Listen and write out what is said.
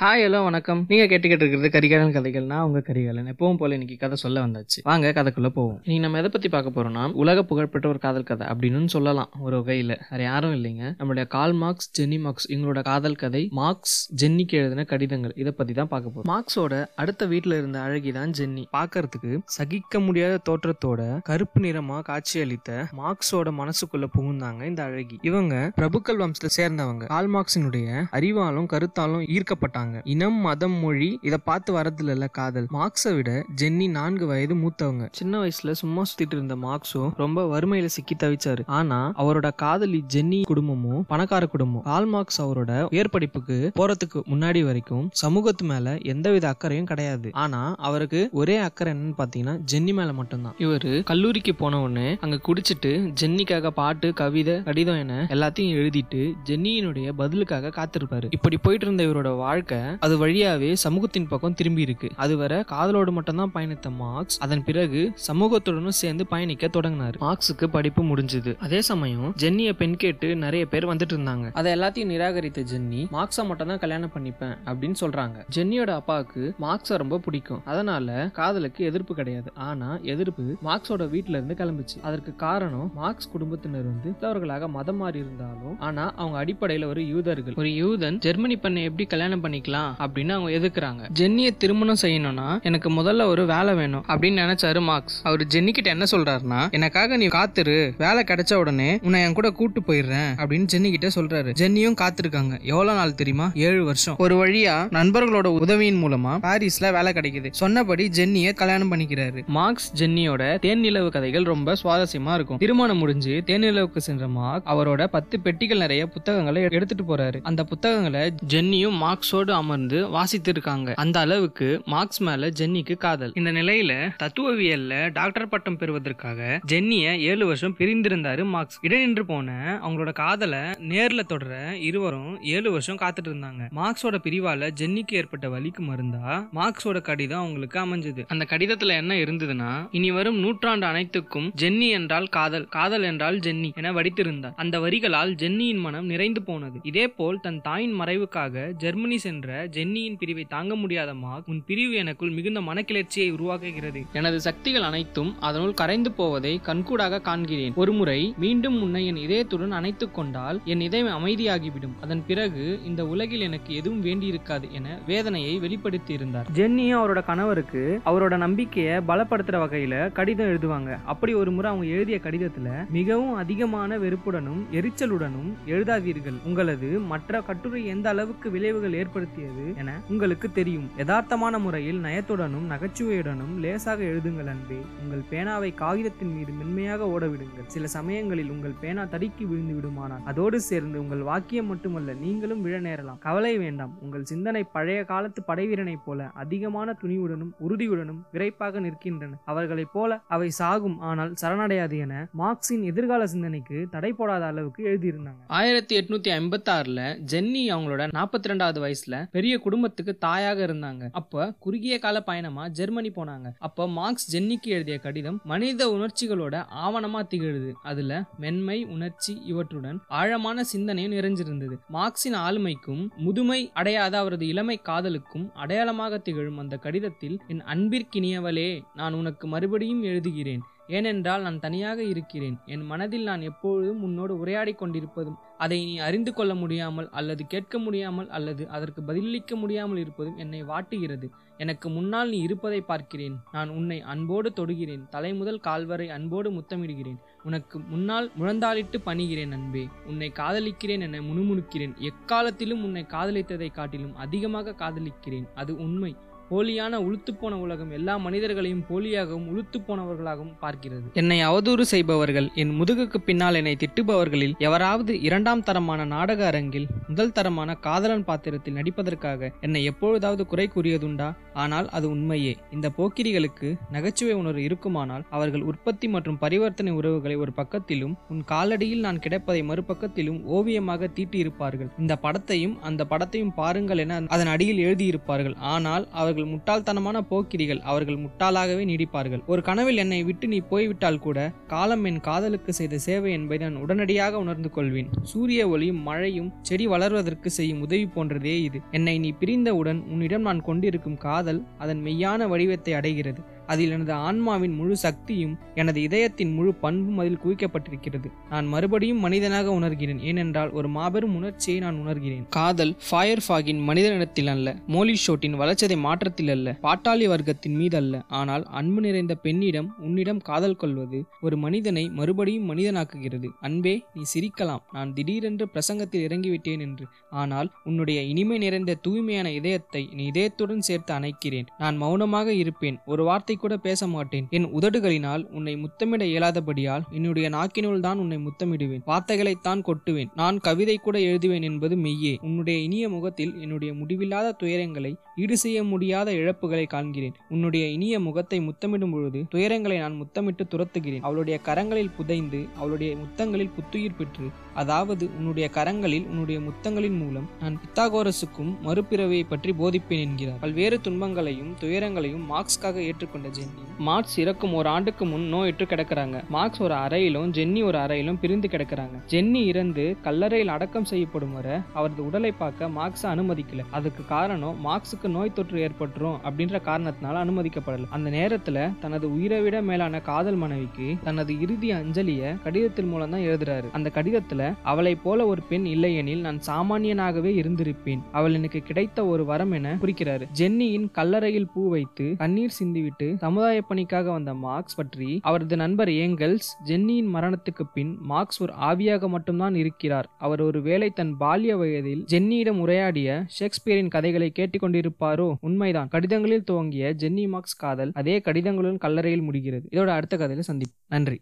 Hi hello வணக்கம். நீங்க கேட்டுக்கிட்டு இருக்கிறது கரிகாலன் கதைகள். நான் உங்க கரிகாலன். எப்பவும் போல இன்னைக்கு கதை சொல்ல வந்தாச்சு. வாங்க கதைக்குள்ள போவோம். நீ நம்ம எதை பத்தி பார்க்க போறோம்னா உலக புகழ்பெற்ற ஒரு காதல் கதை அப்படின்னு சொல்லலாம். ஒரு வகையில. வேற யாரும் இல்லைங்க. நம்மளுடைய கால் மார்க்ஸ் ஜென்னி மார்க்ஸ் இவங்களோட காதல் கதை மார்க்ஸ் ஜென்னிக்கு எழுதின கடிதங்கள். இதை பத்தி தான் பார்க்க போறோம். மார்க்ஸோட அடுத்த வீட்டுல இருந்த அழகி தான் ஜென்னி பார்க்கறதுக்கு சகிக்க முடியாத தோற்றத்தோட கருப்பு நிறமா காட்சியளித்த மார்க்ஸோட மனசுக்குள்ள புகுந்தாங்க இந்த அழகி. இவங்க பிரபுக்கள் வம்சத்தை சேர்ந்தவங்க. கால் மார்க்ஸினுடைய அறிவாலும் கருத்தாலும் ஈர்க்கப்பட்டாங்க. இனம் மதம் மொழி இதை பார்த்து வரதுல இல்ல காதல். மார்க்ஸை விட ஜென்னி நான்கு வயது மூத்தவங்க. சின்ன வயசுல சும்மா சுத்திட்டு இருந்த மார்க்ஸும் ரொம்ப வறுமையில சிக்கி தவிச்சாரு. ஆனா அவரோட காதலி ஜென்னி குடும்பமும் பணக்கார குடும்பம். கால் மார்க்ஸ் அவரோட உயர்படிப்புக்கு போறதுக்கு முன்னாடி வரைக்கும் சமூகத்து மேல எந்தவித அக்கறையும் கிடையாது. ஆனா அவருக்கு ஒரே அக்கறை என்னன்னு பாத்தீங்கன்னா ஜென்னி மேல மட்டும்தான். இவரு கல்லூரிக்கு போன உடனே அங்க குடிச்சிட்டு ஜென்னிக்காக பாட்டு கவிதை கடிதம் என எல்லாத்தையும் எழுதிட்டு ஜென்னியினுடைய பதிலுக்காக காத்திருப்பாரு. இப்படி போயிட்டு இருந்த இவரோட வாழ்க்கை அது வழியாவே சமூகத்தின் பக்கம் திரும்பி இருக்கு. அதுவரை காதலோடு மட்டும்தான் பயணித்த மார்க்ஸ் அதன் பிறகு சமூகத்துடனும் சேர்ந்து பயணிக்க தொடங்கினார். மார்க்ஸுக்கு படிப்பு முடிஞ்சது. அதே சமயம் ஜென்னிய பெண் கேட்டு நிறைய பேர் வந்துட்டு இருந்தாங்க. அதை எல்லாத்தையும் நிராகரித்த ஜென்னி மார்க்ஸை மட்டும் தான் கல்யாணம் பண்ணிப்பேன் அப்படின்னு சொல்றாங்க. ஜென்னியோட அப்பாவுக்கு மார்க்ஸை ரொம்ப பிடிக்கும். அதனால காதலுக்கு எதிர்ப்பு கிடையாது. ஆனா எதிர்ப்பு மார்க்ஸோட வீட்டுல இருந்து கிளம்புச்சு. அதற்கு காரணம் மார்க்ஸ் குடும்பத்தினர் வந்து அவர்களாக மதம் மாறி இருந்தாலும் ஆனா அவங்க அடிப்படையில ஒரு யூதர்கள். ஒரு யூதன் ஜெர்மனி பெண்ணை எப்படி கல்யாணம் பண்ணிக்கலாம் அப்படின்னு அவங்க எதிர்க்கிறாங்க ஜென்னியை திருமணம் செய்யணும்னா எனக்கு முதல்ல ஒரு வேலை வேணும் அப்படின்னு நினைச்சாரு மார்க்ஸ். அவர் ஜென்னி கிட்ட என்ன சொல்றாருன்னா எனக்காக நீ காத்துரு. வேலை கிடைச்ச உடனே உன்னை என் கூட கூட்டு போயிடுறேன். அப்படின்னு ஜென்னி கிட்ட சொல்றாரு. ஜென்னியும் காத்திருக்காங்க. எவ்வளவு நாள் தெரியுமா? ஏழு வருஷம். ஒரு வழியா நண்பர்களோட உதவியின் மூலமா பாரிஸ்ல வேலை கிடைக்குது. சொன்னபடி ஜென்னிய கல்யாணம் பண்ணிக்கிறாரு. மார்க்ஸ் ஜென்னியோட தேன்நிலவு கதைகள் ரொம்ப சுவாரஸ்யமா இருக்கும். திருமணம் முடிஞ்சு தேன்நிலவுக்கு சென்ற மார்க் அவரோட பத்து பெட்டிகள் நிறைய புத்தகங்களை எடுத்துட்டு போறாரு. அந்த புத்தகங்களை ஜென்னியும் மார்க்ஸோட அமர்ந்து வாசித்து இருக்காங்க அந்த அளவுக்கு மார்க்ஸ் மேல ஜென்னிக்கு காதல். இந்த நிலையில தத்துவவியல்ல டாக்டர் பட்டம் பெறுவதற்காக ஜென்னிய ஏழு வருஷம் பிரிந்திருந்தாரு மார்க்ஸ். இடைநின்று போன அவங்களோட காதலை நேர்ல தொடர இருவரும் ஏழு வருஷம் காத்துட்டு இருந்தாங்க. மார்க்ஸோட பிரிவால ஜென்னிக்கு ஏற்பட்ட வலிக்கு மருந்தா மார்க்ஸோட கடிதம் அவங்களுக்கு அமைஞ்சது. அந்த கடிதத்துல என்ன இருந்ததுன்னா இனி வரும் நூற்றாண்டு அனைத்துக்கும் ஜென்னி என்றால் காதல் காதல் என்றால் ஜென்னி என வடித்திருந்தார். அந்த வரிகளால் ஜென்னியின் மனம் நிறைந்து போனது. இதே போல் தன் தாயின் மறைவுக்காக ஜெர்மனி சென்று ஜென்னியின் பிரிவை தாங்க முடியாத மார்க் உன் பிரிவு எனக்குள் மிகுந்த மனக்கிளர்ச்சியை உருவாக்குகிறது. எனது சக்திகள் அனைத்தும் அதனுள் கரைந்து போவதை கண்கூடாக காண்கிறேன். ஒருமுறை மீண்டும் உன்னை என் இதயத்துடன் அணைத்துக் கொண்டால் என் இதயம் அமைதியாகிவிடும். அதன் பிறகு இந்த உலகில் எனக்கு எதுவும் வேண்டியிருக்காது என வேதனையை வெளிப்படுத்தி இருந்தார் ஜென்னியும் அவரோட கணவருக்கு அவரோட நம்பிக்கையை பலப்படுத்துற வகையில கடிதம் எழுதுவாங்க. அப்படி ஒரு முறை அவங்க எழுதிய கடிதத்துல மிகவும் அதிகமான வெறுப்புடனும் எரிச்சலுடனும் எழுதாதீர்கள். உங்களது மற்ற கட்டுரை எந்த அளவுக்கு விளைவுகள் காட்டியது என உங்களுக்கு தெரியும். யதார்த்தமான முறையில் நயத்துடனும் நகைச்சுவையுடனும் லேசாக எழுதுங்கள் அன்பே. உங்கள் பேனாவை காகிதத்தின் மீது மென்மையாக ஓடவிடுங்கள். சில சமயங்களில் உங்கள் பேனா தடுக்கி விழுந்து விடுமானால் அதோடு சேர்ந்து உங்கள் வாக்கியம் மட்டுமல்ல நீங்களும் விழ நேரலாம். கவலை வேண்டாம். உங்கள் சிந்தனை பழைய காலத்து படைவீரனைப் போல அதிகமான துணிவுடனும் உறுதியுடனும் விரைப்பாக நிற்கின்றன. அவர்களைப் போல அவை சாகும் ஆனால் சரணடையாது என மார்க்சின் எதிர்கால சிந்தனைக்கு தடை போடாத அளவுக்கு எழுதியிருந்தாங்க. ஆயிரத்தி எட்நூத்தி ஐம்பத்தி ஆறுல ஜென்னி அவங்களோட நாற்பத்தி ரெண்டாவது வயசுல பெரிய குடும்பத்துக்கு தாயாக இருந்தாங்க. அப்ப குறுகிய கால பயணமா ஜெர்மனி போனாங்க. அப்ப மார்க்ஸ் ஜென்னிக்கு எழுதிய கடிதம் மனித உணர்ச்சிகளோட ஆவணமா திகழுது. அதுல மென்மை உணர்ச்சி இவற்றுடன் ஆழமான சிந்தனையும் நிறைஞ்சிருந்தது. மார்க்சின் ஆளுமைக்கும் முதுமை அடையாத அவரது இளமை காதலுக்கும் அடையாளமாக திகழும் அந்த கடிதத்தில் என் அன்பிற்கினியவளே நான் உனக்கு மறுபடியும் எழுதுகிறேன். ஏனென்றால் நான் தனியாக இருக்கிறேன். என் மனதில் நான் எப்பொழுதும் உன்னோடு உரையாடி கொண்டிருப்பதும் அதை நீ அறிந்து கொள்ள முடியாமல் அல்லது கேட்க முடியாமல் அல்லது அதற்கு பதிலளிக்க முடியாமல் இருப்பதும் என்னை வாட்டுகிறது. எனக்கு முன்னால் நீ இருப்பதை பார்க்கிறேன். நான் உன்னை அன்போடு தொடுகிறேன். தலை முதல் கால்வரை அன்போடு முத்தமிடுகிறேன். உனக்கு முன்னால் முழந்தாளிட்டு பணிகிறேன் அன்பே. உன்னை காதலிக்கிறேன் என முணுமுணுக்கிறேன். எக்காலத்திலும் உன்னை காதலித்ததை காட்டிலும் அதிகமாக காதலிக்கிறேன். அது உண்மை. போலியான உளுத்துப்போன உலகம் எல்லா மனிதர்களையும் போலியாகவும் உளுத்துப்போனவர்களாகவும் பார்க்கிறது. என்னை அவதூறு செய்பவர்கள் என் முதுகுக்கு பின்னால் என்னை திட்டுபவர்களில் எவராவது இரண்டாம் தரமான நாடக அரங்கில் முதல் தரமான காதலன் பாத்திரத்தில் நடிப்பதற்காக என்னை எப்பொழுதாவது குறை கூறியதுண்டா? ஆனால் அது உண்மையே. இந்த போக்கிரிகளுக்கு நகைச்சுவை உணர்வு இருக்குமானால் அவர்கள் உற்பத்தி மற்றும் பரிவர்த்தனை உறவுகளை ஒரு பக்கத்திலும் உன் காலடியில் நான் கிடைப்பதை மறுபக்கத்திலும் ஓவியமாக தீட்டியிருப்பார்கள். இந்த படத்தையும் அந்த படத்தையும் பாருங்கள் என அதன் அடியில் எழுதியிருப்பார்கள். ஆனால் அவர் அவர்கள் முட்டாள்தனமான போக்கிரிகள் அவர்கள் முட்டாளாகவே நீடிப்பார்கள். ஒரு கனவில் என்னை விட்டு நீ போய்விட்டால் கூட காலம் என் காதலுக்கு செய்த சேவை என்பதை நான் உடனடியாக உணர்ந்து கொள்வேன். சூரிய ஒளியும் மழையும் செடி வளர்வதற்கு செய்யும் உதவி போன்றதே இது. என்னை நீ பிரிந்தவுடன் உன்னிடம் நான் கொண்டிருக்கும் காதல் அதன் மெய்யான வடிவத்தை அடைகிறது. அதில் எனது ஆன்மாவின் முழு சக்தியும் எனது இதயத்தின் முழு பண்பும் அதில் குவிக்கப்பட்டிருக்கிறது. நான் மறுபடியும் மனிதனாக உணர்கிறேன். ஏனென்றால் ஒரு மாபெரும் உணர்ச்சியை நான் உணர்கிறேன். காதல் ஃபயர் ஃபாகின் மனிதனிடத்தில் அல்ல. மோலி ஷோட்டின் வளர்ச்சதை மாற்றத்தில் அல்ல. பாட்டாளி வர்க்கத்தின் மீது அல்ல. ஆனால் அன்பு நிறைந்த பெண்ணிடம் உன்னிடம் காதல் கொள்வது ஒரு மனிதனை மறுபடியும் மனிதனாக்குகிறது. அன்பே நீ சிரிக்கலாம். நான் திடீரென்று பிரசங்கத்தில் இறங்கிவிட்டேன் என்று. ஆனால் உன்னுடைய இனிமை நிறைந்த தூய்மையான இதயத்தை நீ இதயத்துடன் சேர்த்து அணைக்கிறேன். நான் மௌனமாக இருப்பேன். ஒரு வார்த்தை கூட பேச மாட்டேன் என் உதடுகளினால் உன்னை முத்தமிட இயலாதபடியால் என்னுடைய நாக்கினுள் தான் உன்னை முத்தமிடுவேன். வார்த்தைகளைத்தான் கொட்டுவேன். நான் கவிதை கூட எழுதுவேன் என்பது மெய்யே. உன்னுடைய இனிய முகத்தில் என்னுடைய முடிவில்லாத துயரங்களை ஈடு செய்ய முடியாத இழப்புகளை காண்கிறேன். உன்னுடைய இனிய முகத்தை முத்தமிடும் பொழுது துயரங்களை நான் முத்தமிட்டு துரத்துகிறேன். அவளுடைய கரங்களில் புதைந்து அவளுடைய முத்தங்களில் புத்துயிர் பெற்று அதாவது உன்னுடைய கரங்களில் உன்னுடைய முத்தங்களின் மூலம் நான் பித்தாகோரஸுக்கும் மறுபிறவியை பற்றி போதிப்பேன் என்கிறார். பல்வேறு துன்பங்களையும் துயரங்களையும் மார்க்ஸ்க்காக ஏற்றுக்கொண்ட ஜென்னி மார்க்ஸ் இறக்கும் ஒரு ஆண்டுக்கு முன் நோயிட்டு கிடக்குறாங்க. மார்க்ஸ் ஒரு அறையிலும் ஜென்னி ஒரு அறையிலும் பிரிந்து கிடக்குறாங்க. ஜென்னி இறந்து கல்லறையில் அடக்கம் செய்யப்படும் வரை அவரது உடலை பார்க்க மார்க்ஸ் அனுமதிக்கல. அதுக்கு காரணம் மார்க்ஸுக்கு நோய் தொற்று ஏற்பட்டுரும் அப்படின்ற காரணத்தினால அனுமதிக்கப்படல. அந்த நேரத்துல தனது உயிரை விட மேலான காதல் மனைவிக்கு தனது இறுதி அஞ்சலிய கடிதத்தின் மூலம் தான் எழுதுறாரு. அந்த கடிதத்துல அவளை போல ஒரு பெண் இல்லையெனில் நான் சாமானியனாகவே இருந்திருப்பேன். அவள் எனக்கு கிடைத்த ஒரு வரம் என குறிக்கிறாரு. ஜென்னியின் கல்லறையில் பூ வைத்து கண்ணீர் சிந்திவிட்டு சமுதாய பணிக்காக வந்த மார்க்ஸ் பற்றி அவரது நண்பர் ஏங்கல்ஸ் ஜென்னியின் மரணத்துக்கு பின் மார்க்ஸ் ஒரு ஆவியாக மட்டும்தான் இருக்கிறார். அவர் ஒரு வேளை தன் பால்ய வயதில் ஜென்னியிடம் உரையாடிய ஷேக்ஸ்பியரின் கதைகளை கேட்டுக்கொண்டிருப்பாரோ? உண்மைதான். கடிதங்களில் துவங்கிய ஜென்னி மார்க்ஸ் காதல் அதே கடிதங்களுடன் கல்லறையில் முடிகிறது. இதோட அடுத்த கதையில சந்திப்பு நன்றி.